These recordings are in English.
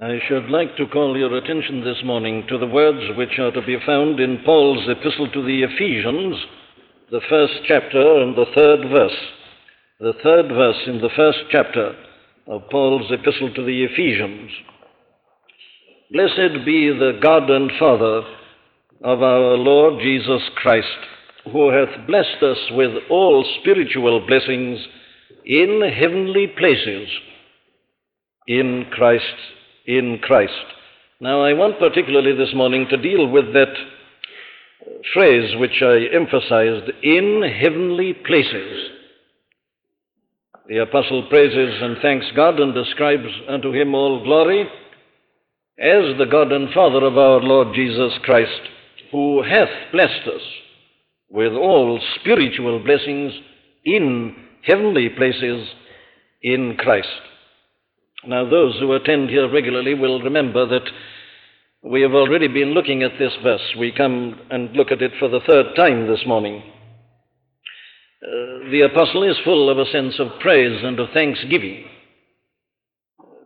I should like to call your attention this morning to the words which are to be found in Paul's epistle to the Ephesians, the first chapter and the third verse. The third verse in the first chapter of Paul's epistle to the Ephesians. Blessed be the God and Father of our Lord Jesus Christ, who hath blessed us with all spiritual blessings in heavenly places in Christ in Christ. Now, I want particularly this morning to deal with that phrase which I emphasized in heavenly places. The apostle praises and thanks God and ascribes unto him all glory as the God and Father of our Lord Jesus Christ, who hath blessed us with all spiritual blessings in heavenly places in Christ. Now, those who attend here regularly will remember that we have already been looking at this verse. We come and look at it for the third time this morning. Uh, the apostle is full of a sense of praise and of thanksgiving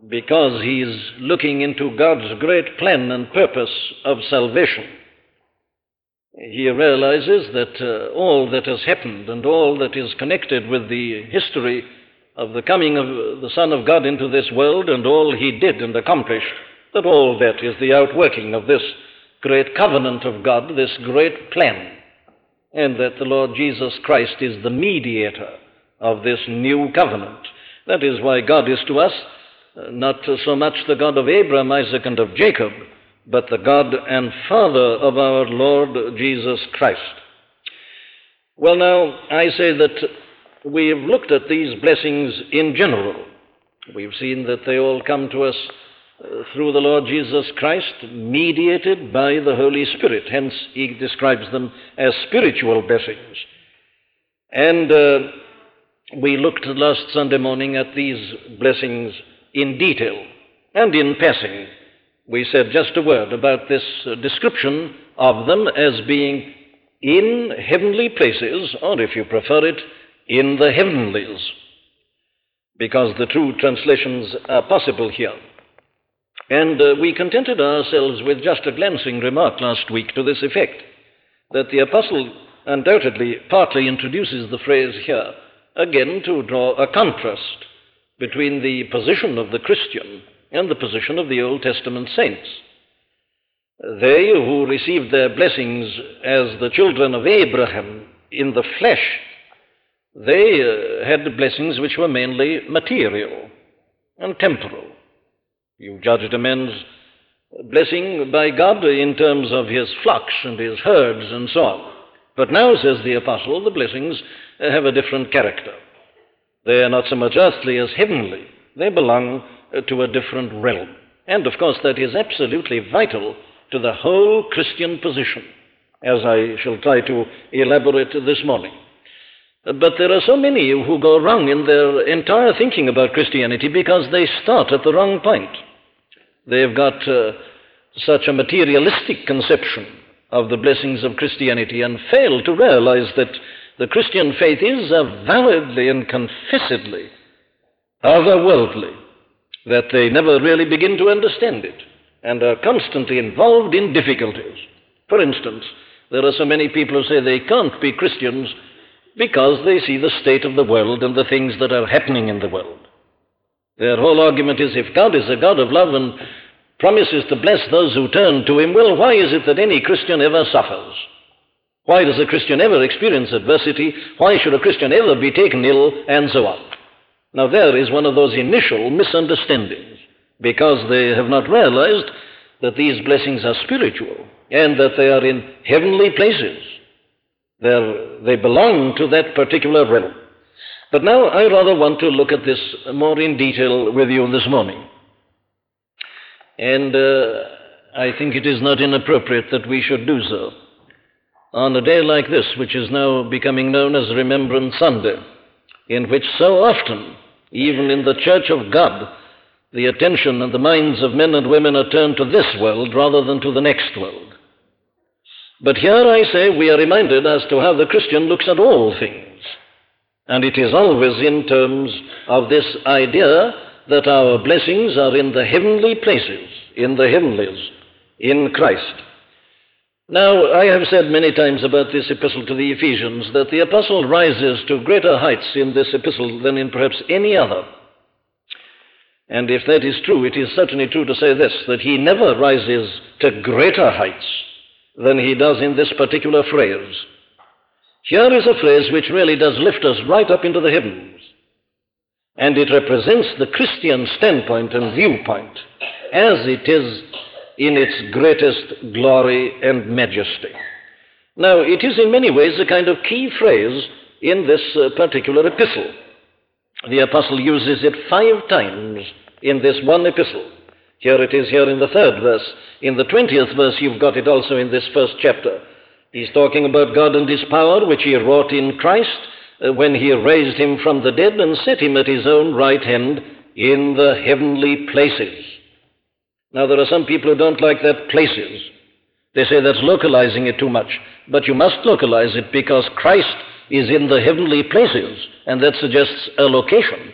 because he is looking into God's great plan and purpose of salvation. He realizes that uh, all that has happened and all that is connected with the history of the coming of the Son of God into this world and all he did and accomplished, that all that is the outworking of this great covenant of God, this great plan, and that the Lord Jesus Christ is the mediator of this new covenant. That is why God is to us uh, not so much the God of Abraham, Isaac, and of Jacob, but the God and Father of our Lord Jesus Christ. Well, now, I say that we have looked at these blessings in general. We've seen that they all come to us uh, through the Lord Jesus Christ, mediated by the Holy Spirit. Hence, he describes them as spiritual blessings. And uh, we looked last Sunday morning at these blessings in detail and in passing. We said just a word about this uh, description of them as being in heavenly places, or if you prefer it, in the heavenlies, because the true translations are possible here. And uh, we contented ourselves with just a glancing remark last week to this effect that the apostle undoubtedly partly introduces the phrase here, again to draw a contrast between the position of the Christian and the position of the Old Testament saints. They who received their blessings as the children of Abraham in the flesh they uh, had blessings which were mainly material and temporal. You judged a man's blessing by God in terms of his flocks and his herds and so on. But now, says the apostle, the blessings have a different character. They are not so much earthly as heavenly. They belong to a different realm. And of course, that is absolutely vital to the whole Christian position, as I shall try to elaborate this morning. But there are so many who go wrong in their entire thinking about Christianity because they start at the wrong point. They've got uh, such a materialistic conception of the blessings of Christianity and fail to realize that the Christian faith is avowedly and confessedly otherworldly, that they never really begin to understand it and are constantly involved in difficulties. For instance, there are so many people who say they can't be Christians because they see the state of the world and the things that are happening in the world. Their whole argument is if God is a God of love and promises to bless those who turn to Him, well, why is it that any Christian ever suffers? Why does a Christian ever experience adversity? Why should a Christian ever be taken ill? And so on. Now, there is one of those initial misunderstandings because they have not realized that these blessings are spiritual and that they are in heavenly places. They're, they belong to that particular realm. But now I rather want to look at this more in detail with you this morning. And uh, I think it is not inappropriate that we should do so. On a day like this, which is now becoming known as Remembrance Sunday, in which so often, even in the Church of God, the attention and the minds of men and women are turned to this world rather than to the next world. But here I say we are reminded as to how the Christian looks at all things. And it is always in terms of this idea that our blessings are in the heavenly places, in the heavenlies, in Christ. Now, I have said many times about this epistle to the Ephesians that the apostle rises to greater heights in this epistle than in perhaps any other. And if that is true, it is certainly true to say this that he never rises to greater heights than he does in this particular phrase. Here is a phrase which really does lift us right up into the heavens. And it represents the Christian standpoint and viewpoint as it is in its greatest glory and majesty. Now, it is in many ways a kind of key phrase in this uh, particular epistle. The apostle uses it five times in this one epistle. Here it is here in the third verse. In the twentieth verse, you've got it also in this first chapter. He's talking about God and his power, which he wrought in Christ uh, when he raised him from the dead and set him at his own right hand in the heavenly places. Now, there are some people who don't like that places. They say that's localizing it too much. But you must localize it because Christ is in the heavenly places, and that suggests a location.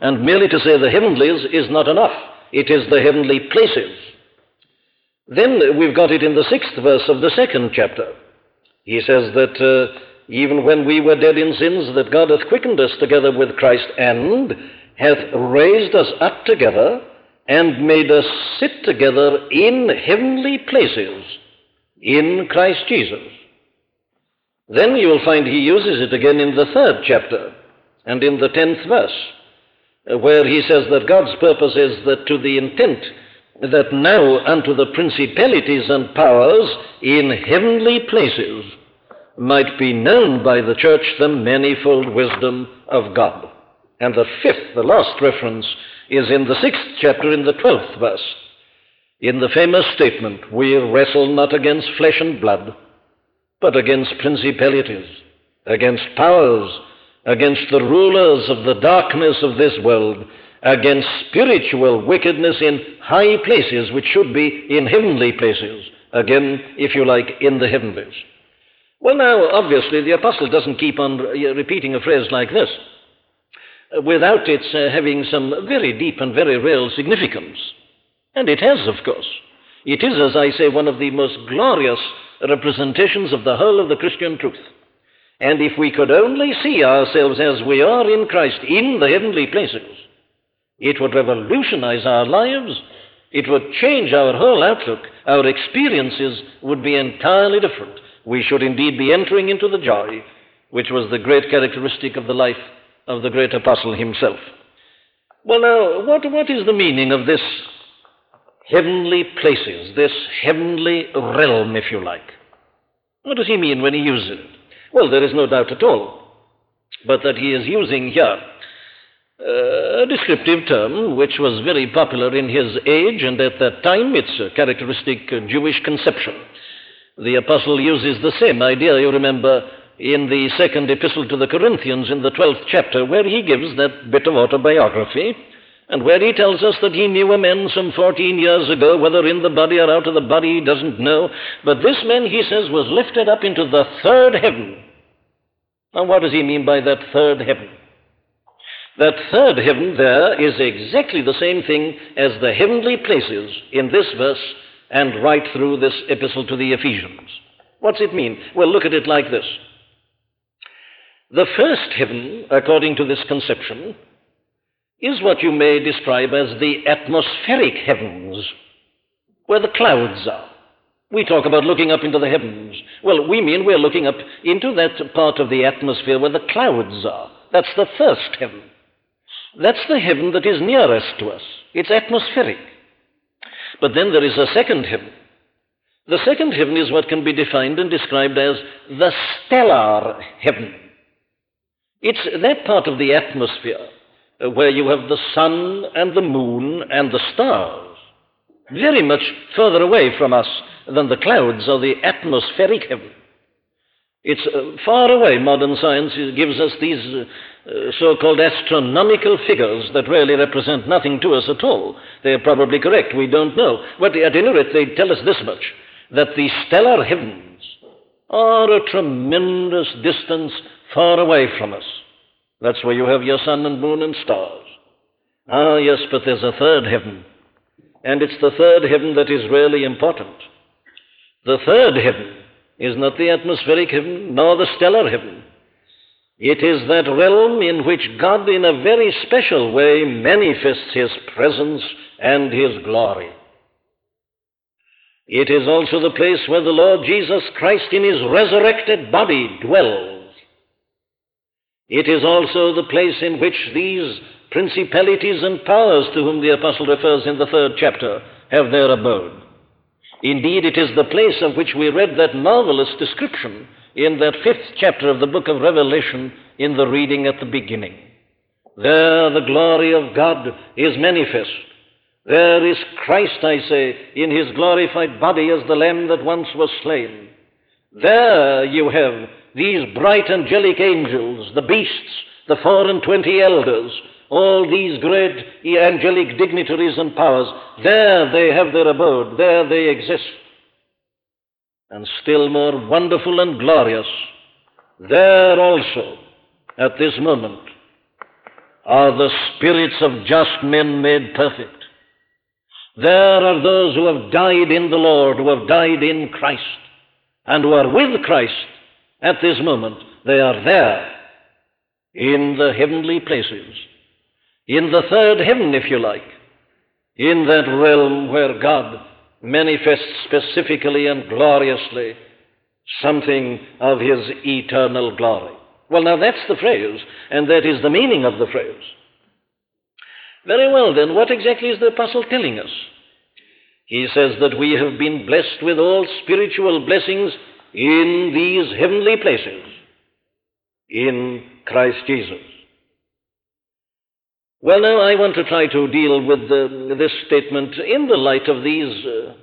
And merely to say the heavenlies is not enough. It is the heavenly places. Then we've got it in the sixth verse of the second chapter. He says that uh, even when we were dead in sins, that God hath quickened us together with Christ and hath raised us up together and made us sit together in heavenly places in Christ Jesus. Then you will find he uses it again in the third chapter and in the tenth verse, where he says that God's purpose is that to the intent that now unto the principalities and powers in heavenly places might be known by the church the manifold wisdom of God. And the fifth, the last reference, is in the sixth chapter, in the twelfth verse. In the famous statement, we wrestle not against flesh and blood, but against principalities, against powers, against the rulers of the darkness of this world, against spiritual wickedness in high places, which should be in heavenly places. Again, if you like, in the heavenlies. Well, now, obviously, the apostle doesn't keep on repeating a phrase like this without its uh, having some very deep and very real significance. And it has, of course. It is, as I say, one of the most glorious representations of the whole of the Christian truth. And if we could only see ourselves as we are in Christ in the heavenly places, it would revolutionize our lives. It would change our whole outlook. Our experiences would be entirely different. We should indeed be entering into the joy, which was the great characteristic of the life of the great apostle himself. Well, now, what, what is the meaning of this heavenly places, this heavenly realm, if you like? What does he mean when he uses it? Well, there is no doubt at all, but that he is using here a descriptive term which was very popular in his age, and at that time it's a characteristic Jewish conception. The apostle uses the same idea, you remember, in the second epistle to the Corinthians in the 12th chapter, where he gives that bit of autobiography, and where he tells us that he knew a man some 14 years ago, whether in the body or out of the body, he doesn't know. But this man, he says, was lifted up into the third heaven. Now, what does he mean by that third heaven? That third heaven there is exactly the same thing as the heavenly places in this verse and right through this epistle to the Ephesians. What's it mean? Well, look at it like this. The first heaven, according to this conception, is what you may describe as the atmospheric heavens, where the clouds are. We talk about looking up into the heavens. Well, we mean we're looking up into that part of the atmosphere where the clouds are. That's the first heaven. That's the heaven that is nearest to us. It's atmospheric. But then there is a second heaven. The second heaven is what can be defined and described as the stellar heaven. It's that part of the atmosphere where you have the sun and the moon and the stars, very much further away from us than the clouds or the atmospheric heaven. It's uh, far away. Modern science gives us these uh, so called astronomical figures that really represent nothing to us at all. They are probably correct. We don't know. But at any rate, they tell us this much that the stellar heavens are a tremendous distance far away from us. That's where you have your sun and moon and stars. Ah, yes, but there's a third heaven. And it's the third heaven that is really important. The third heaven is not the atmospheric heaven nor the stellar heaven. It is that realm in which God, in a very special way, manifests His presence and His glory. It is also the place where the Lord Jesus Christ, in His resurrected body, dwells. It is also the place in which these principalities and powers to whom the apostle refers in the third chapter have their abode. Indeed, it is the place of which we read that marvelous description in that fifth chapter of the book of Revelation in the reading at the beginning. There the glory of God is manifest. There is Christ, I say, in his glorified body as the Lamb that once was slain. There you have these bright angelic angels, the beasts, the four and twenty elders, all these great angelic dignitaries and powers. There they have their abode, there they exist. And still more wonderful and glorious, there also, at this moment, are the spirits of just men made perfect. There are those who have died in the Lord, who have died in Christ, and who are with Christ at this moment. They are there in the heavenly places, in the third heaven, if you like, in that realm where God manifests specifically and gloriously something of his eternal glory. Well, now that's the phrase, and that is the meaning of the phrase. Very well, then, what exactly is the apostle telling us? He says that we have been blessed with all spiritual blessings in these heavenly places in Christ Jesus. Well, now, I want to try to deal with the, this statement in the light of these uh,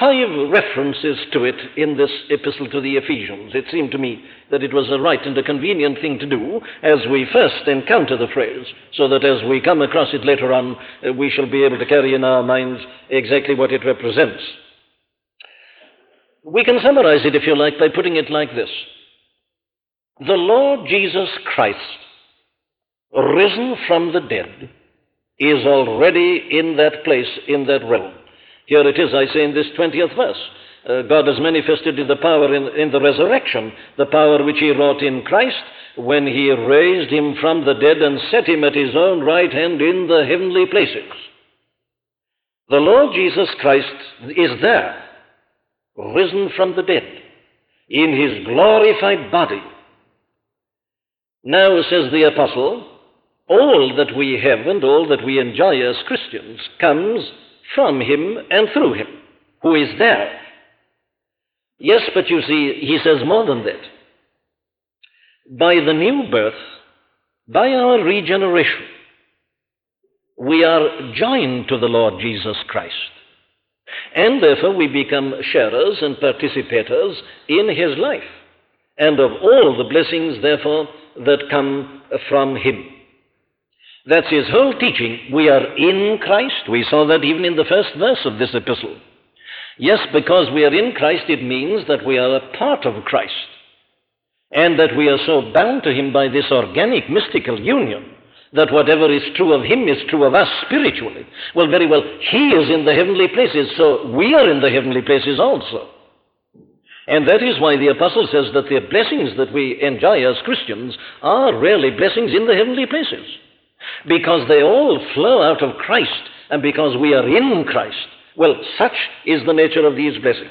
five references to it in this epistle to the Ephesians. It seemed to me that it was a right and a convenient thing to do as we first encounter the phrase, so that as we come across it later on, uh, we shall be able to carry in our minds exactly what it represents. We can summarize it, if you like, by putting it like this The Lord Jesus Christ, risen from the dead, is already in that place, in that realm. Here it is, I say, in this 20th verse. Uh, God has manifested the power in, in the resurrection, the power which He wrought in Christ when He raised Him from the dead and set Him at His own right hand in the heavenly places. The Lord Jesus Christ is there, risen from the dead, in His glorified body. Now, says the Apostle, all that we have and all that we enjoy as Christians comes from him and through him, who is there. Yes, but you see, he says more than that. By the new birth, by our regeneration, we are joined to the Lord Jesus Christ. And therefore we become sharers and participators in his life, and of all the blessings, therefore, that come from him. That's his whole teaching. We are in Christ. We saw that even in the first verse of this epistle. Yes, because we are in Christ, it means that we are a part of Christ. And that we are so bound to him by this organic mystical union that whatever is true of him is true of us spiritually. Well, very well, he is in the heavenly places, so we are in the heavenly places also. And that is why the apostle says that the blessings that we enjoy as Christians are really blessings in the heavenly places because they all flow out of Christ and because we are in Christ. Well, such is the nature of these blessings.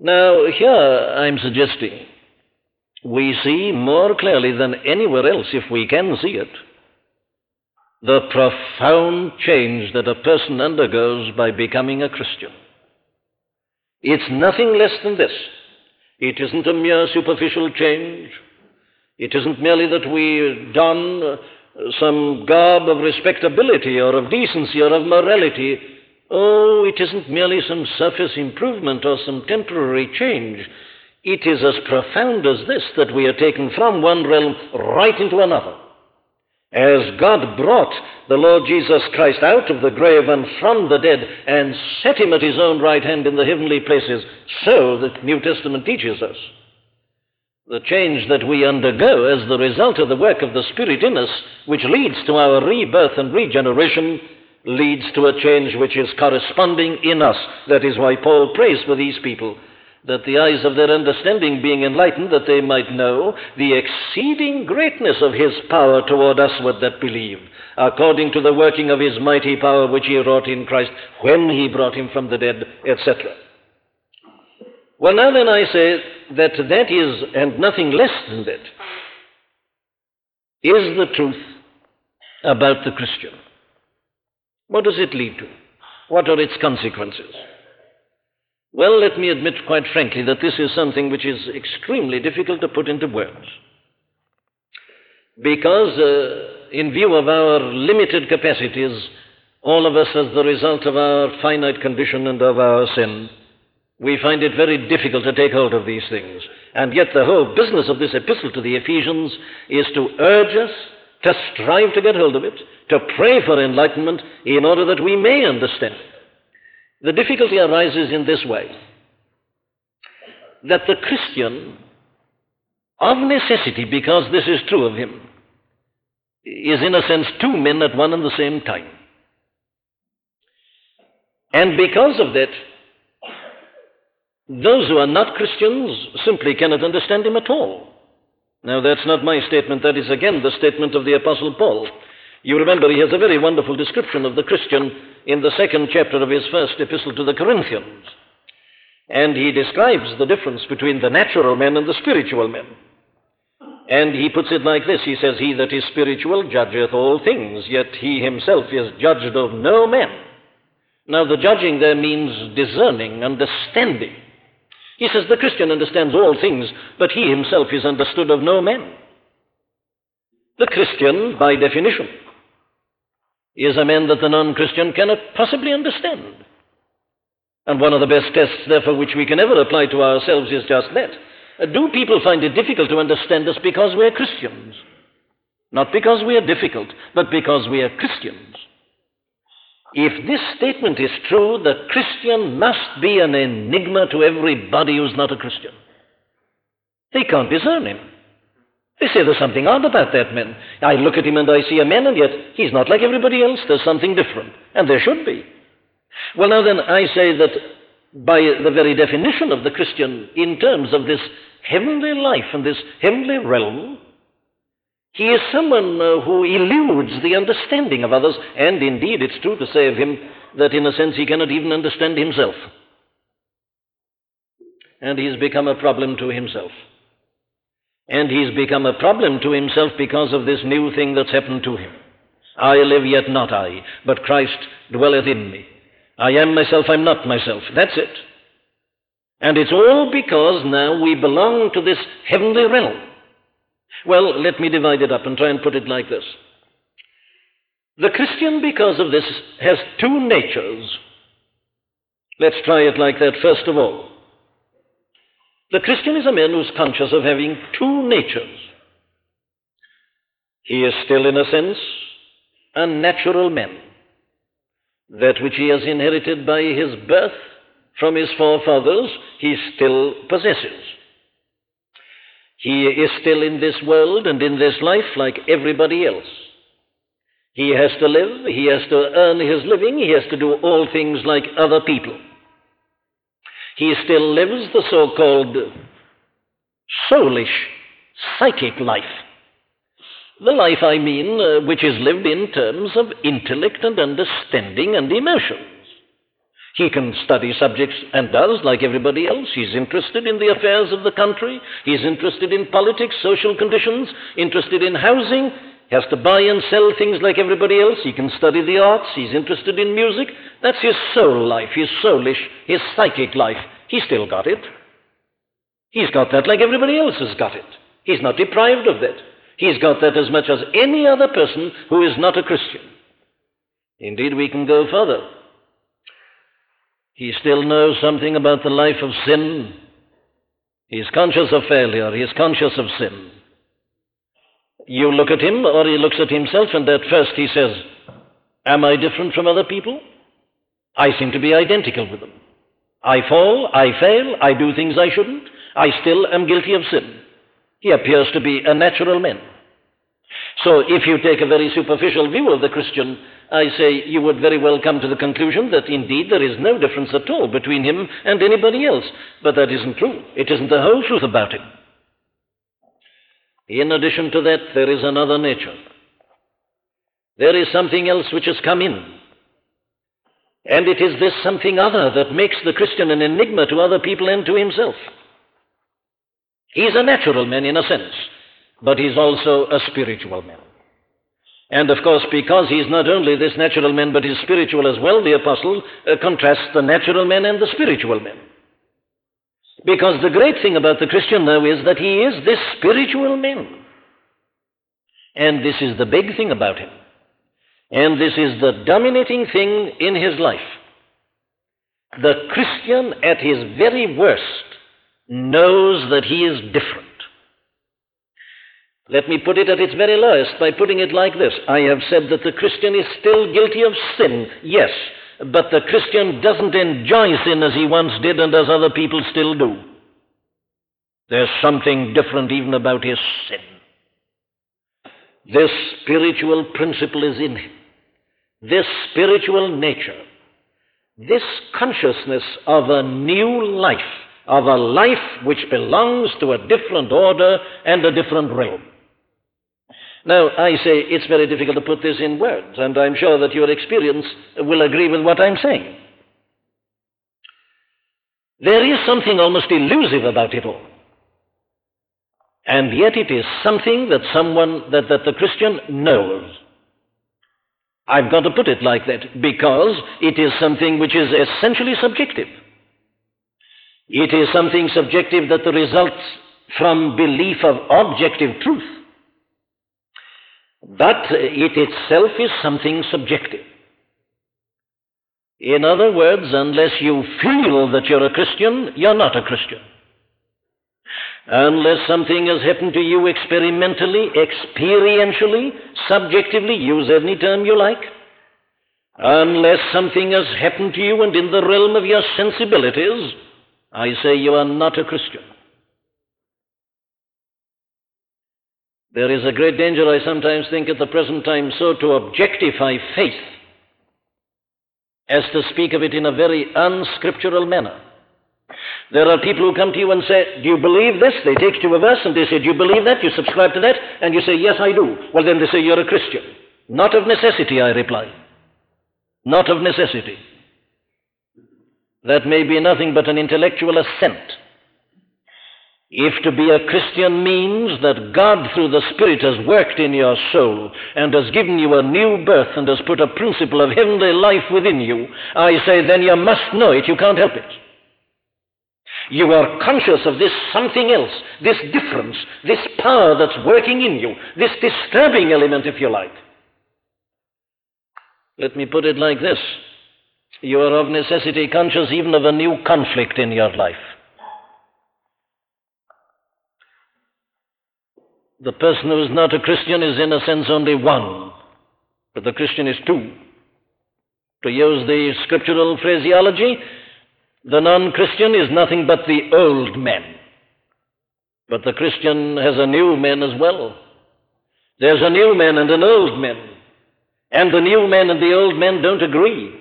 Now, here I'm suggesting we see more clearly than anywhere else, if we can see it, the profound change that a person undergoes by becoming a Christian. It's nothing less than this. It isn't a mere superficial change. It isn't merely that we don uh, some garb of respectability or of decency or of morality. Oh, it isn't merely some surface improvement or some temporary change. It is as profound as this that we are taken from one realm right into another. As God brought the Lord Jesus Christ out of the grave and from the dead and set him at his own right hand in the heavenly places, so the New Testament teaches us the change that we undergo as the result of the work of the Spirit in us, which leads to our rebirth and regeneration, leads to a change which is corresponding in us. That is why Paul prays for these people, that the eyes of their understanding being enlightened, that they might know the exceeding greatness of his power toward us that believe, according to the working of his mighty power which he wrought in Christ when he brought him from the dead, etc. Well, now then, I say that that is, and nothing less than that, is the truth about the Christian. What does it lead to? What are its consequences? Well, let me admit quite frankly that this is something which is extremely difficult to put into words. Because, uh, in view of our limited capacities, all of us as the result of our finite condition and of our sin, we find it very difficult to take hold of these things. And yet, the whole business of this epistle to the Ephesians is to urge us to strive to get hold of it, to pray for enlightenment in order that we may understand. The difficulty arises in this way that the Christian, of necessity, because this is true of him, is in a sense two men at one and the same time. And because of that, those who are not Christians simply cannot understand him at all. Now, that's not my statement, that is again the statement of the Apostle Paul. You remember he has a very wonderful description of the Christian in the second chapter of his first epistle to the Corinthians. And he describes the difference between the natural man and the spiritual man. And he puts it like this He says, He that is spiritual judgeth all things, yet he himself is judged of no man. Now, the judging there means discerning, understanding. He says the Christian understands all things, but he himself is understood of no man. The Christian, by definition, is a man that the non Christian cannot possibly understand. And one of the best tests, therefore, which we can ever apply to ourselves is just that. Do people find it difficult to understand us because we're Christians? Not because we are difficult, but because we are Christians. If this statement is true, the Christian must be an enigma to everybody who's not a Christian. They can't discern him. They say there's something odd about that man. I look at him and I see a man, and yet he's not like everybody else. There's something different. And there should be. Well, now then, I say that by the very definition of the Christian, in terms of this heavenly life and this heavenly realm, he is someone uh, who eludes the understanding of others, and indeed it's true to say of him that in a sense he cannot even understand himself. And he's become a problem to himself. And he's become a problem to himself because of this new thing that's happened to him. I live, yet not I, but Christ dwelleth in me. I am myself, I'm not myself. That's it. And it's all because now we belong to this heavenly realm. Well, let me divide it up and try and put it like this. The Christian, because of this, has two natures. Let's try it like that first of all. The Christian is a man who's conscious of having two natures. He is still, in a sense, a natural man. That which he has inherited by his birth from his forefathers, he still possesses. He is still in this world and in this life like everybody else. He has to live, he has to earn his living, he has to do all things like other people. He still lives the so called soulish, psychic life. The life, I mean, uh, which is lived in terms of intellect and understanding and emotions. He can study subjects and does, like everybody else. He's interested in the affairs of the country. He's interested in politics, social conditions, interested in housing. He has to buy and sell things like everybody else. He can study the arts. He's interested in music. That's his soul life, his soulish, his psychic life. He's still got it. He's got that like everybody else has got it. He's not deprived of that. He's got that as much as any other person who is not a Christian. Indeed, we can go further. He still knows something about the life of sin. He's conscious of failure. He's conscious of sin. You look at him, or he looks at himself, and at first he says, Am I different from other people? I seem to be identical with them. I fall, I fail, I do things I shouldn't. I still am guilty of sin. He appears to be a natural man. So, if you take a very superficial view of the Christian, I say you would very well come to the conclusion that indeed there is no difference at all between him and anybody else. But that isn't true. It isn't the whole truth about him. In addition to that, there is another nature. There is something else which has come in. And it is this something other that makes the Christian an enigma to other people and to himself. He's a natural man in a sense, but he's also a spiritual man. And of course, because he's not only this natural man, but he's spiritual as well, the apostle uh, contrasts the natural man and the spiritual man. Because the great thing about the Christian though, is that he is this spiritual man. And this is the big thing about him. And this is the dominating thing in his life. The Christian, at his very worst, knows that he is different. Let me put it at its very lowest by putting it like this. I have said that the Christian is still guilty of sin, yes, but the Christian doesn't enjoy sin as he once did and as other people still do. There's something different even about his sin. This spiritual principle is in him. This spiritual nature, this consciousness of a new life, of a life which belongs to a different order and a different realm. Now, I say it's very difficult to put this in words, and I'm sure that your experience will agree with what I'm saying. There is something almost elusive about it all. And yet it is something that someone, that, that the Christian knows. I've got to put it like that because it is something which is essentially subjective. It is something subjective that results from belief of objective truth. But it itself is something subjective. In other words, unless you feel that you're a Christian, you're not a Christian. Unless something has happened to you experimentally, experientially, subjectively, use any term you like. Unless something has happened to you and in the realm of your sensibilities, I say you are not a Christian. There is a great danger, I sometimes think, at the present time, so to objectify faith as to speak of it in a very unscriptural manner. There are people who come to you and say, Do you believe this? They take you to a verse and they say, Do you believe that? You subscribe to that? And you say, Yes, I do. Well, then they say, You're a Christian. Not of necessity, I reply. Not of necessity. That may be nothing but an intellectual assent. If to be a Christian means that God through the Spirit has worked in your soul and has given you a new birth and has put a principle of heavenly life within you, I say then you must know it, you can't help it. You are conscious of this something else, this difference, this power that's working in you, this disturbing element, if you like. Let me put it like this you are of necessity conscious even of a new conflict in your life. The person who is not a Christian is, in a sense, only one, but the Christian is two. To use the scriptural phraseology, the non Christian is nothing but the old man. But the Christian has a new man as well. There's a new man and an old man. And the new man and the old man don't agree.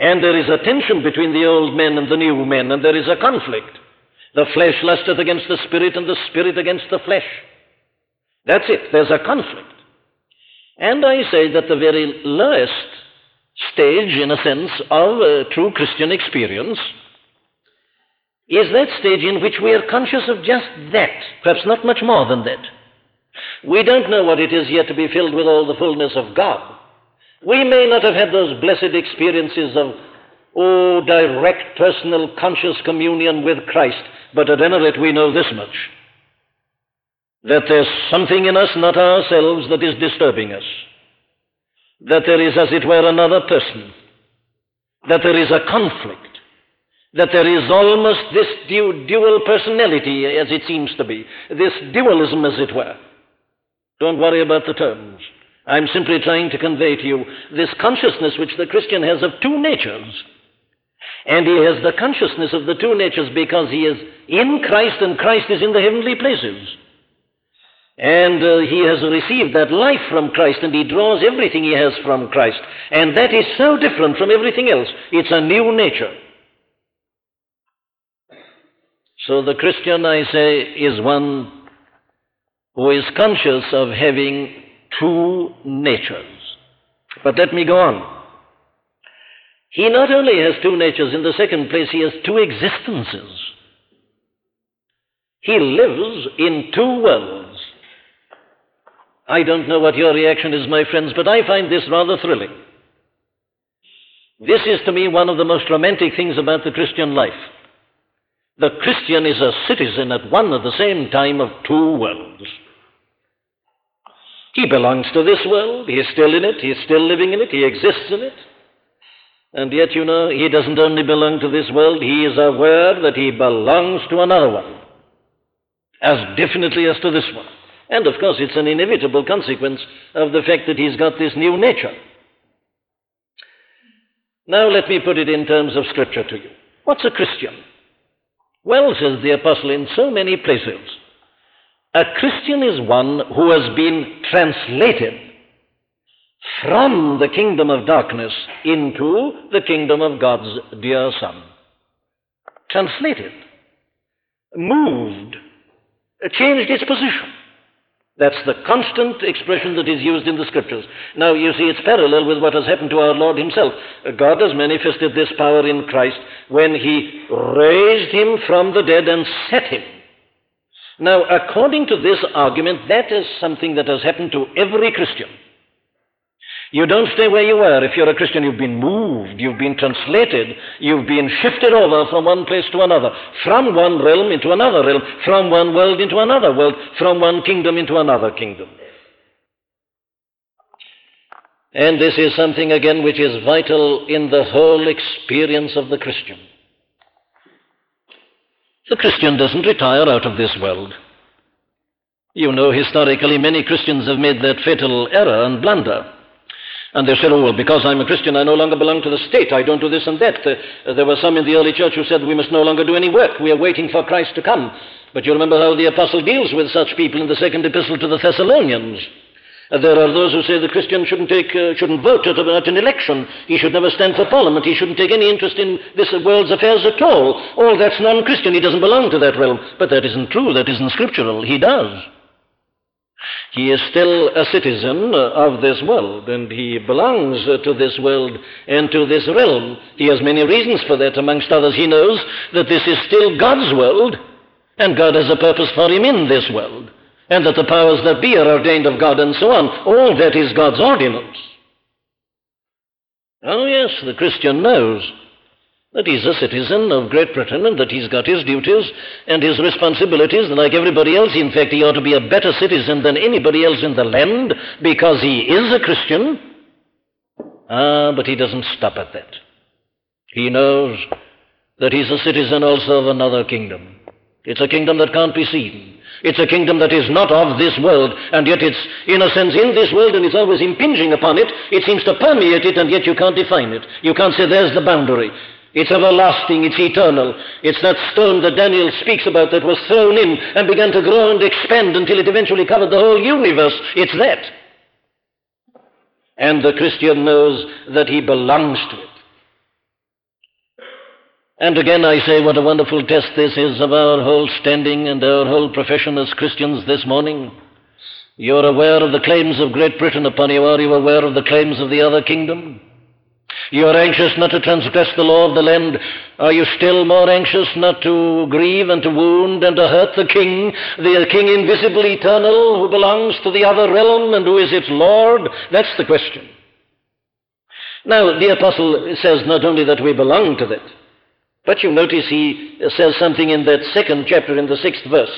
And there is a tension between the old man and the new man, and there is a conflict. The flesh lusteth against the spirit, and the spirit against the flesh. That's it. There's a conflict. And I say that the very lowest stage, in a sense, of a true Christian experience is that stage in which we are conscious of just that, perhaps not much more than that. We don't know what it is yet to be filled with all the fullness of God. We may not have had those blessed experiences of, oh, direct personal conscious communion with Christ, but at any rate we know this much that there's something in us, not ourselves, that is disturbing us. That there is, as it were, another person. That there is a conflict. That there is almost this du- dual personality, as it seems to be. This dualism, as it were. Don't worry about the terms. I'm simply trying to convey to you this consciousness which the Christian has of two natures. And he has the consciousness of the two natures because he is in Christ and Christ is in the heavenly places. And uh, he has received that life from Christ and he draws everything he has from Christ. And that is so different from everything else. It's a new nature. So the Christian, I say, is one who is conscious of having two natures. But let me go on. He not only has two natures, in the second place, he has two existences. He lives in two worlds. I don't know what your reaction is, my friends, but I find this rather thrilling. This is to me one of the most romantic things about the Christian life. The Christian is a citizen at one and the same time of two worlds. He belongs to this world, he is still in it, he is still living in it, he exists in it. And yet, you know, he doesn't only belong to this world, he is aware that he belongs to another one, as definitely as to this one. And of course, it's an inevitable consequence of the fact that he's got this new nature. Now, let me put it in terms of Scripture to you. What's a Christian? Well, says the Apostle in so many places, a Christian is one who has been translated from the kingdom of darkness into the kingdom of God's dear Son. Translated, moved, changed its position. That's the constant expression that is used in the scriptures. Now, you see, it's parallel with what has happened to our Lord Himself. God has manifested this power in Christ when He raised Him from the dead and set Him. Now, according to this argument, that is something that has happened to every Christian. You don't stay where you were. If you're a Christian, you've been moved, you've been translated, you've been shifted over from one place to another, from one realm into another realm, from one world into another world, from one kingdom into another kingdom. And this is something, again, which is vital in the whole experience of the Christian. The Christian doesn't retire out of this world. You know, historically, many Christians have made that fatal error and blunder. And they said, oh, well, because I'm a Christian, I no longer belong to the state. I don't do this and that. Uh, there were some in the early church who said we must no longer do any work. We are waiting for Christ to come. But you remember how the apostle deals with such people in the second epistle to the Thessalonians. Uh, there are those who say the Christian shouldn't, take, uh, shouldn't vote at, at, an election. He should never stand for parliament. He shouldn't take any interest in this world's affairs at all. All that's non-Christian. He doesn't belong to that realm. But that isn't true. That isn't scriptural. He does. He is still a citizen of this world, and he belongs to this world and to this realm. He has many reasons for that. Amongst others, he knows that this is still God's world, and God has a purpose for him in this world, and that the powers that be are ordained of God, and so on. All that is God's ordinance. Oh, yes, the Christian knows that he's a citizen of Great Britain and that he's got his duties and his responsibilities like everybody else. In fact, he ought to be a better citizen than anybody else in the land because he is a Christian. Ah, but he doesn't stop at that. He knows that he's a citizen also of another kingdom. It's a kingdom that can't be seen. It's a kingdom that is not of this world, and yet it's, in a sense, in this world and it's always impinging upon it. It seems to permeate it, and yet you can't define it. You can't say there's the boundary. It's everlasting, it's eternal. It's that stone that Daniel speaks about that was thrown in and began to grow and expand until it eventually covered the whole universe. It's that. And the Christian knows that he belongs to it. And again, I say what a wonderful test this is of our whole standing and our whole profession as Christians this morning. You're aware of the claims of Great Britain upon you. Are you aware of the claims of the other kingdom? You are anxious not to transgress the law of the land. Are you still more anxious not to grieve and to wound and to hurt the king, the king invisible, eternal, who belongs to the other realm and who is its Lord? That's the question. Now, the apostle says not only that we belong to that, but you notice he says something in that second chapter in the sixth verse,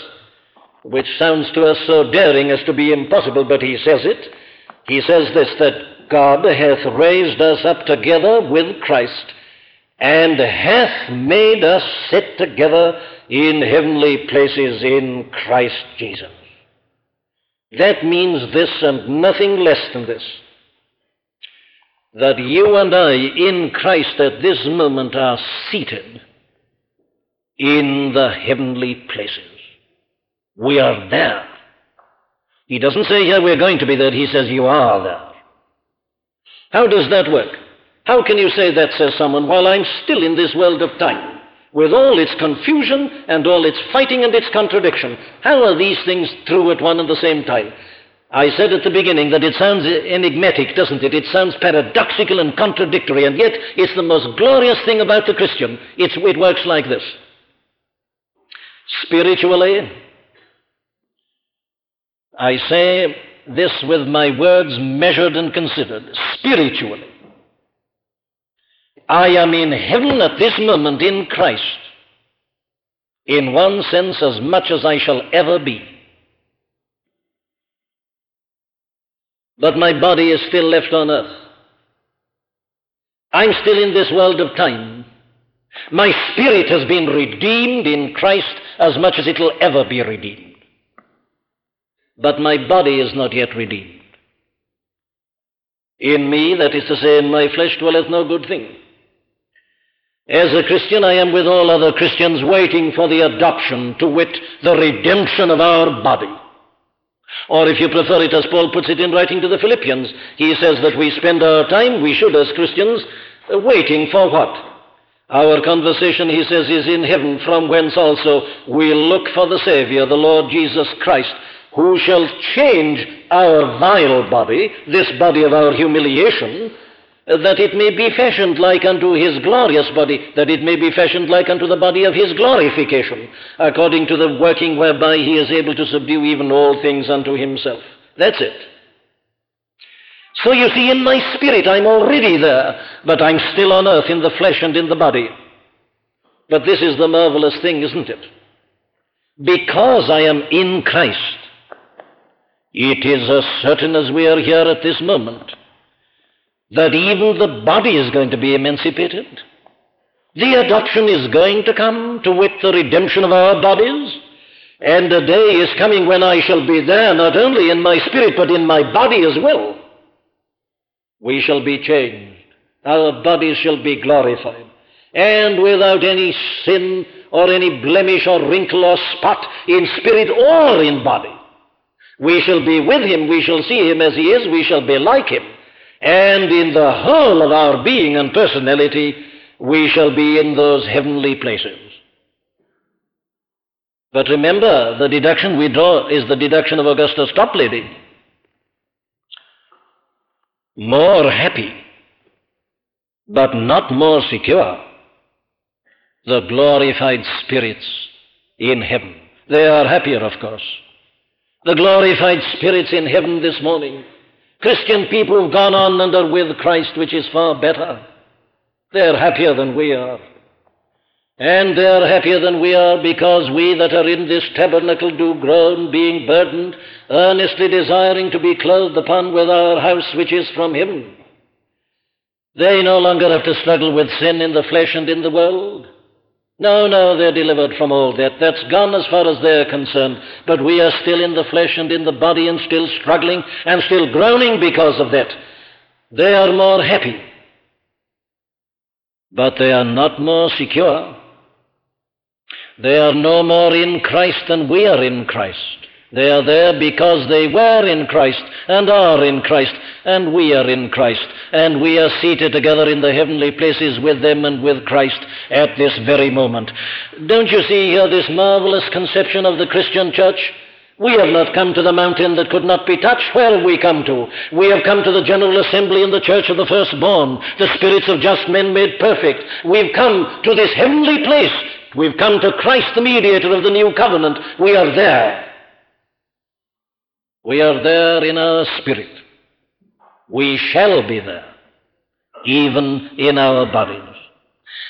which sounds to us so daring as to be impossible, but he says it. He says this that God hath raised us up together with Christ, and hath made us sit together in heavenly places in Christ Jesus. That means this and nothing less than this. That you and I in Christ at this moment are seated in the heavenly places. We are there. He doesn't say here we're going to be there, he says you are there. How does that work? How can you say that, says someone, while I'm still in this world of time, with all its confusion and all its fighting and its contradiction? How are these things true at one and the same time? I said at the beginning that it sounds enigmatic, doesn't it? It sounds paradoxical and contradictory, and yet it's the most glorious thing about the Christian. It's, it works like this. Spiritually, I say this with my words measured and considered. Spiritually, I am in heaven at this moment in Christ, in one sense as much as I shall ever be. But my body is still left on earth. I'm still in this world of time. My spirit has been redeemed in Christ as much as it'll ever be redeemed. But my body is not yet redeemed. In me, that is to say, in my flesh, dwelleth no good thing. As a Christian, I am with all other Christians waiting for the adoption, to wit, the redemption of our body. Or if you prefer it as Paul puts it in writing to the Philippians, he says that we spend our time, we should as Christians, waiting for what? Our conversation, he says, is in heaven, from whence also we look for the Savior, the Lord Jesus Christ, who shall change our vile body, this body of our humiliation, that it may be fashioned like unto his glorious body, that it may be fashioned like unto the body of his glorification, according to the working whereby he is able to subdue even all things unto himself. That's it. So you see, in my spirit, I'm already there, but I'm still on earth in the flesh and in the body. But this is the marvelous thing, isn't it? Because I am in Christ, it is as certain as we are here at this moment that even the body is going to be emancipated. The adoption is going to come, to wit, the redemption of our bodies. And a day is coming when I shall be there, not only in my spirit, but in my body as well. We shall be changed. Our bodies shall be glorified. And without any sin or any blemish or wrinkle or spot in spirit or in body. We shall be with him. We shall see him as he is. We shall be like him. And in the whole of our being and personality, we shall be in those heavenly places. But remember, the deduction we draw is the deduction of Augustus Toplady. More happy, but not more secure, the glorified spirits in heaven. They are happier, of course. The glorified spirits in heaven this morning Christian people who've gone on and are with Christ, which is far better. They're happier than we are. And they're happier than we are because we that are in this tabernacle do groan, being burdened, earnestly desiring to be clothed upon with our house which is from heaven. They no longer have to struggle with sin in the flesh and in the world. No, no, they're delivered from all that. That's gone as far as they're concerned. But we are still in the flesh and in the body and still struggling and still groaning because of that. They are more happy. But they are not more secure. They are no more in Christ than we are in Christ. They are there because they were in Christ and are in Christ, and we are in Christ, and we are seated together in the heavenly places with them and with Christ at this very moment. Don't you see here this marvelous conception of the Christian church? We have not come to the mountain that could not be touched. Where have we come to? We have come to the general assembly in the church of the firstborn, the spirits of just men made perfect. We've come to this heavenly place. We've come to Christ, the mediator of the new covenant. We are there. We are there in our spirit. We shall be there, even in our bodies.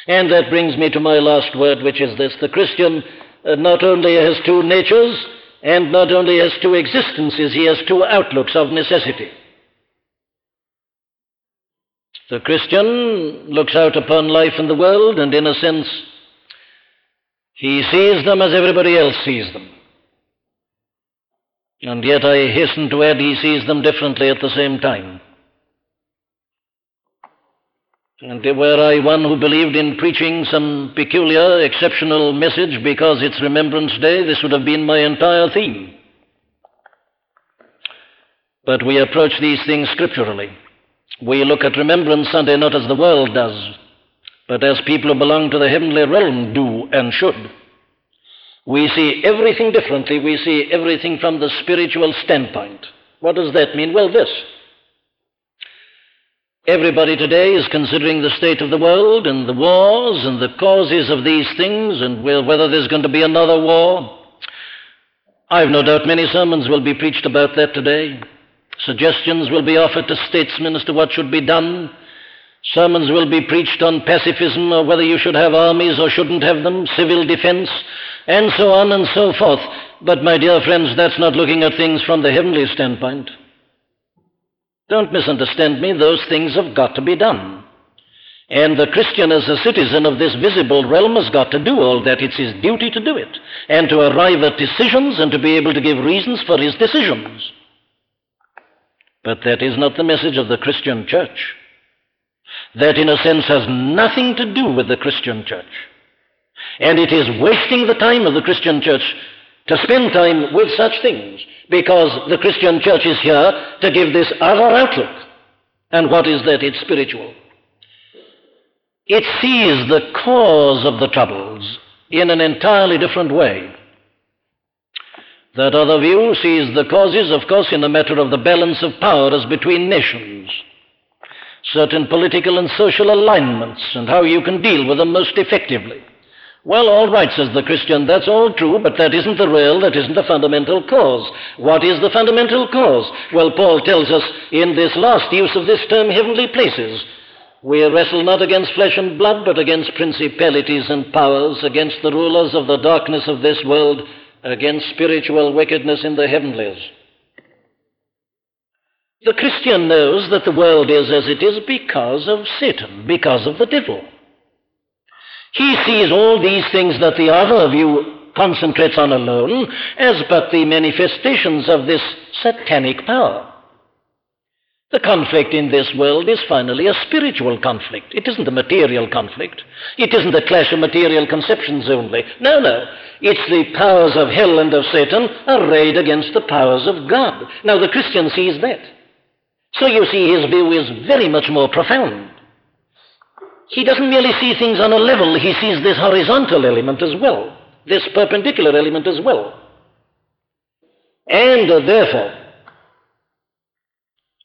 And that brings me to my last word, which is this. The Christian uh, not only has two natures, and not only has two existences, he has two outlooks of necessity. The Christian looks out upon life and the world, and in a sense, he sees them as everybody else sees them. And yet I hasten to add he sees them differently at the same time. And were I one who believed in preaching some peculiar, exceptional message because it's Remembrance Day, this would have been my entire theme. But we approach these things scripturally. We look at Remembrance Sunday not as the world does, but as people who belong to the heavenly realm do and should. We see everything differently. We see everything from the spiritual standpoint. What does that mean? Well, this. Everybody today is considering the state of the world and the wars and the causes of these things and whether there's going to be another war. I've no doubt many sermons will be preached about that today. Suggestions will be offered to statesmen as to what should be done. Sermons will be preached on pacifism or whether you should have armies or shouldn't have them, civil defense, and so on and so forth. But, my dear friends, that's not looking at things from the heavenly standpoint. Don't misunderstand me, those things have got to be done. And the Christian, as a citizen of this visible realm, has got to do all that. It's his duty to do it, and to arrive at decisions and to be able to give reasons for his decisions. But that is not the message of the Christian church. That, in a sense, has nothing to do with the Christian church. And it is wasting the time of the Christian church to spend time with such things because the Christian church is here to give this other outlook. And what is that? It's spiritual. It sees the cause of the troubles in an entirely different way. That other view sees the causes, of course, in the matter of the balance of powers between nations, certain political and social alignments, and how you can deal with them most effectively. Well, all right, says the Christian, that's all true, but that isn't the real, that isn't the fundamental cause. What is the fundamental cause? Well, Paul tells us in this last use of this term, heavenly places. We wrestle not against flesh and blood, but against principalities and powers, against the rulers of the darkness of this world, against spiritual wickedness in the heavenlies. The Christian knows that the world is as it is because of Satan, because of the devil. He sees all these things that the other view concentrates on alone as but the manifestations of this satanic power. The conflict in this world is finally a spiritual conflict. It isn't a material conflict. It isn't a clash of material conceptions only. No, no. It's the powers of hell and of Satan arrayed against the powers of God. Now, the Christian sees that. So you see, his view is very much more profound. He doesn't merely see things on a level, he sees this horizontal element as well, this perpendicular element as well. And uh, therefore,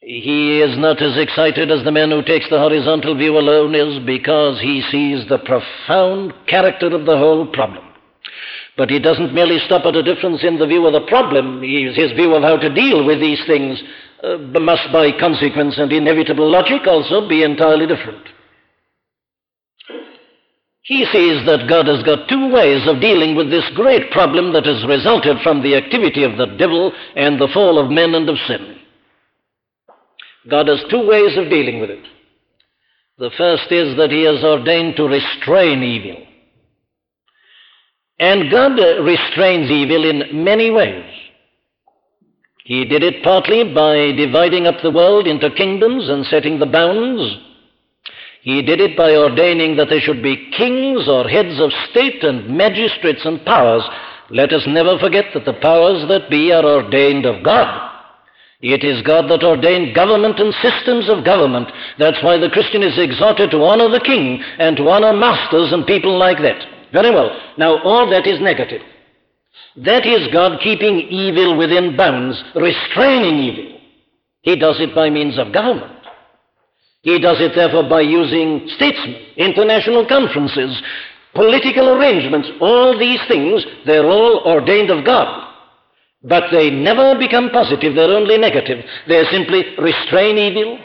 he is not as excited as the man who takes the horizontal view alone is because he sees the profound character of the whole problem. But he doesn't merely stop at a difference in the view of the problem, his view of how to deal with these things uh, must, by consequence and inevitable logic, also be entirely different. He sees that God has got two ways of dealing with this great problem that has resulted from the activity of the devil and the fall of men and of sin. God has two ways of dealing with it. The first is that He has ordained to restrain evil. And God restrains evil in many ways. He did it partly by dividing up the world into kingdoms and setting the bounds he did it by ordaining that there should be kings or heads of state and magistrates and powers. Let us never forget that the powers that be are ordained of God. It is God that ordained government and systems of government. That's why the Christian is exhorted to honor the king and to honor masters and people like that. Very well. Now, all that is negative. That is God keeping evil within bounds, restraining evil. He does it by means of government. He does it, therefore, by using statesmen, international conferences, political arrangements. All these things, they're all ordained of God. But they never become positive, they're only negative. They simply restrain evil.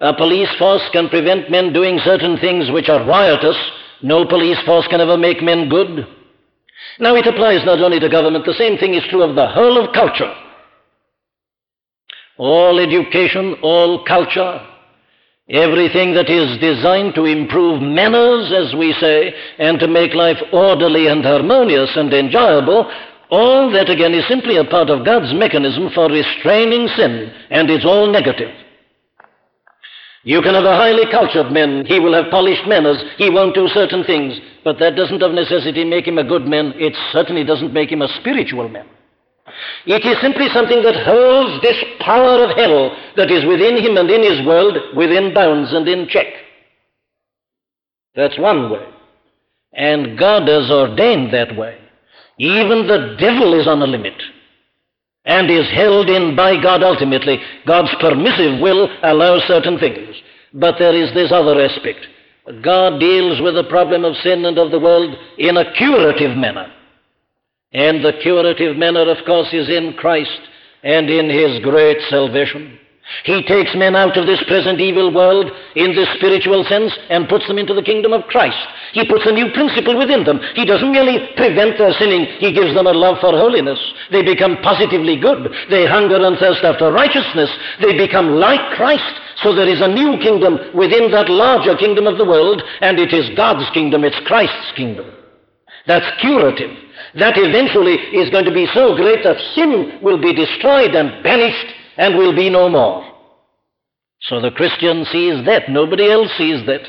A police force can prevent men doing certain things which are riotous. No police force can ever make men good. Now, it applies not only to government, the same thing is true of the whole of culture all education, all culture, everything that is designed to improve manners, as we say, and to make life orderly and harmonious and enjoyable, all that again is simply a part of God's mechanism for restraining sin, and it's all negative. You can have a highly cultured man, he will have polished manners, he won't do certain things, but that doesn't of necessity make him a good man, it certainly doesn't make him a spiritual man. It is simply something that holds this power of hell that is within him and in his world within bounds and in check. That's one way. And God has ordained that way. Even the devil is on a limit and is held in by God ultimately. God's permissive will allows certain things. But there is this other aspect. God deals with the problem of sin and of the world in a curative manner. And the curative manner, of course, is in Christ and in His great salvation. He takes men out of this present evil world in this spiritual sense and puts them into the kingdom of Christ. He puts a new principle within them. He doesn't merely prevent their sinning, he gives them a love for holiness. They become positively good. They hunger and thirst after righteousness. They become like Christ. So there is a new kingdom within that larger kingdom of the world, and it is God's kingdom, it's Christ's kingdom. That's curative. That eventually is going to be so great that sin will be destroyed and banished and will be no more. So the Christian sees that. Nobody else sees that.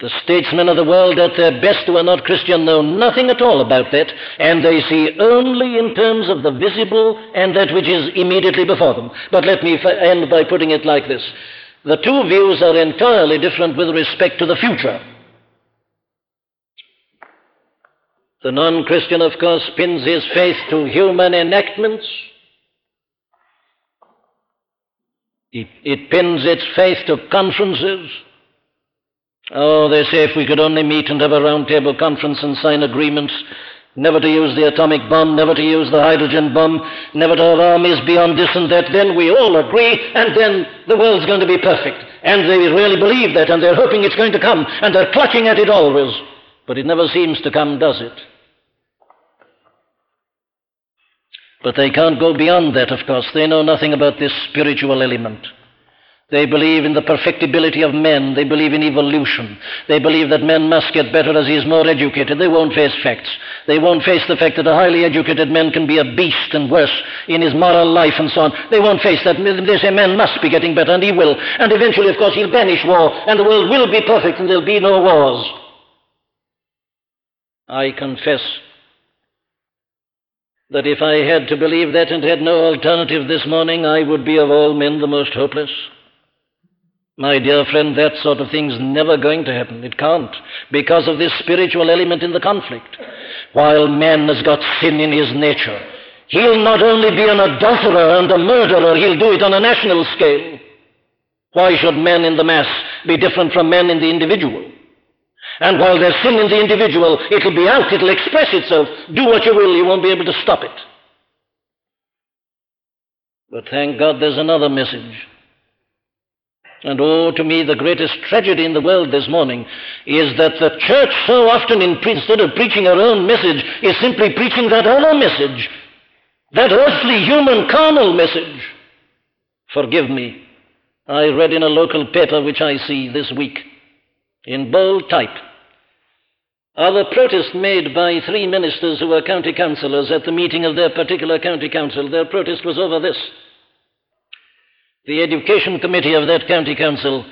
The statesmen of the world, at their best, who are not Christian, know nothing at all about that, and they see only in terms of the visible and that which is immediately before them. But let me end by putting it like this the two views are entirely different with respect to the future. The non Christian, of course, pins his faith to human enactments It, it pins its faith to conferences. Oh, they say if we could only meet and have a roundtable conference and sign agreements never to use the atomic bomb, never to use the hydrogen bomb, never to have armies beyond this and that, then we all agree, and then the world's going to be perfect. And they really believe that, and they're hoping it's going to come, and they're clutching at it always. But it never seems to come, does it? But they can't go beyond that, of course. They know nothing about this spiritual element. They believe in the perfectibility of men. They believe in evolution. They believe that man must get better as he is more educated. They won't face facts. They won't face the fact that a highly educated man can be a beast and worse in his moral life and so on. They won't face that. They say man must be getting better, and he will. And eventually, of course, he'll banish war, and the world will be perfect, and there'll be no wars. I confess that if I had to believe that and had no alternative this morning, I would be of all men the most hopeless. My dear friend, that sort of thing's never going to happen. It can't, because of this spiritual element in the conflict. While man has got sin in his nature, he'll not only be an adulterer and a murderer, he'll do it on a national scale. Why should men in the mass be different from men in the individual? And while there's sin in the individual, it'll be out, it'll express itself. Do what you will, you won't be able to stop it. But thank God there's another message. And oh, to me, the greatest tragedy in the world this morning is that the church so often, in pre- instead of preaching her own message, is simply preaching that other message, that earthly, human, carnal message. Forgive me. I read in a local paper which I see this week in bold type are the protest made by three ministers who were county councillors at the meeting of their particular county council. Their protest was over this. The education committee of that county council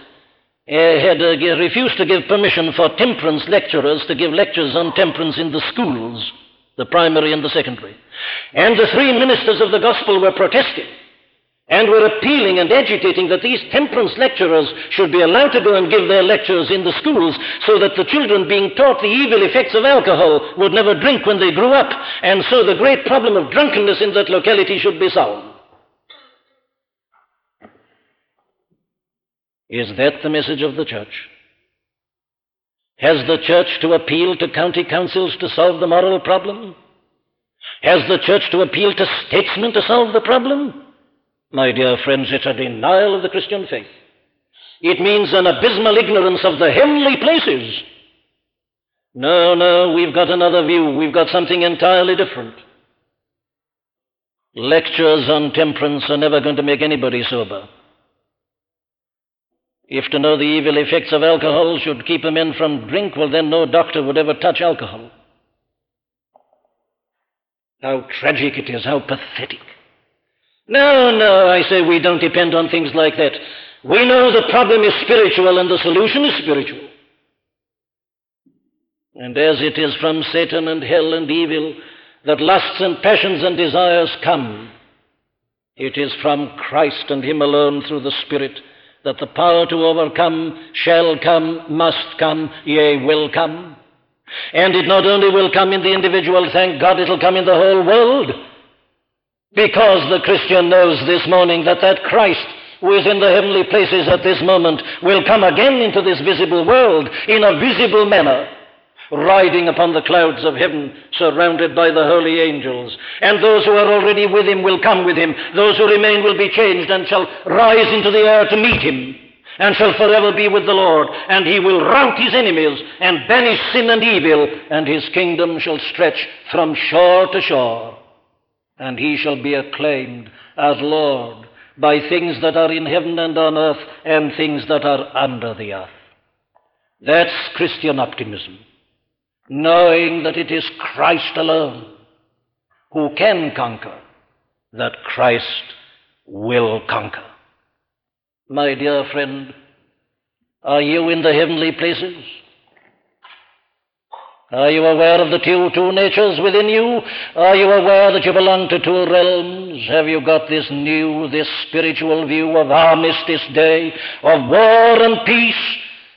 uh, had uh, refused to give permission for temperance lecturers to give lectures on temperance in the schools, the primary and the secondary. And the three ministers of the gospel were protesting and were appealing and agitating that these temperance lecturers should be allowed to go and give their lectures in the schools so that the children being taught the evil effects of alcohol would never drink when they grew up, and so the great problem of drunkenness in that locality should be solved. Is that the message of the church? Has the church to appeal to county councils to solve the moral problem? Has the church to appeal to statesmen to solve the problem? My dear friends, it's a denial of the Christian faith. It means an abysmal ignorance of the heavenly places. No, no, we've got another view. We've got something entirely different. Lectures on temperance are never going to make anybody sober. If to know the evil effects of alcohol should keep a man from drink, well, then no doctor would ever touch alcohol. How tragic it is, how pathetic. No, no, I say we don't depend on things like that. We know the problem is spiritual and the solution is spiritual. And as it is from Satan and hell and evil that lusts and passions and desires come, it is from Christ and Him alone through the Spirit that the power to overcome shall come, must come, yea, will come. And it not only will come in the individual, thank God, it will come in the whole world. Because the Christian knows this morning that that Christ who is in the heavenly places at this moment will come again into this visible world in a visible manner riding upon the clouds of heaven, surrounded by the holy angels. And those who are already with him will come with him. Those who remain will be changed and shall rise into the air to meet him, and shall forever be with the Lord. And he will rout his enemies and banish sin and evil, and his kingdom shall stretch from shore to shore. And he shall be acclaimed as Lord by things that are in heaven and on earth, and things that are under the earth. That's Christian optimism knowing that it is Christ alone who can conquer, that Christ will conquer. My dear friend, are you in the heavenly places? Are you aware of the two, two natures within you? Are you aware that you belong to two realms? Have you got this new, this spiritual view of armistice day, of war and peace,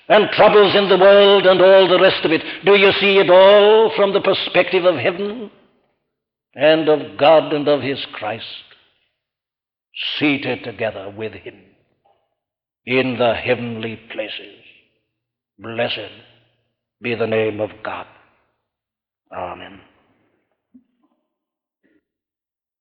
and troubles in the world and all the rest of it. Do you see it all from the perspective of heaven and of God and of His Christ, seated together with Him in the heavenly places? Blessed be the name of God. Amen.